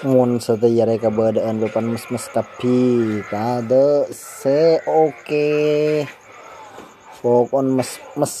mun sadaya kabadaan depan mes-mes tapi kade se oke. Pokon mes-mes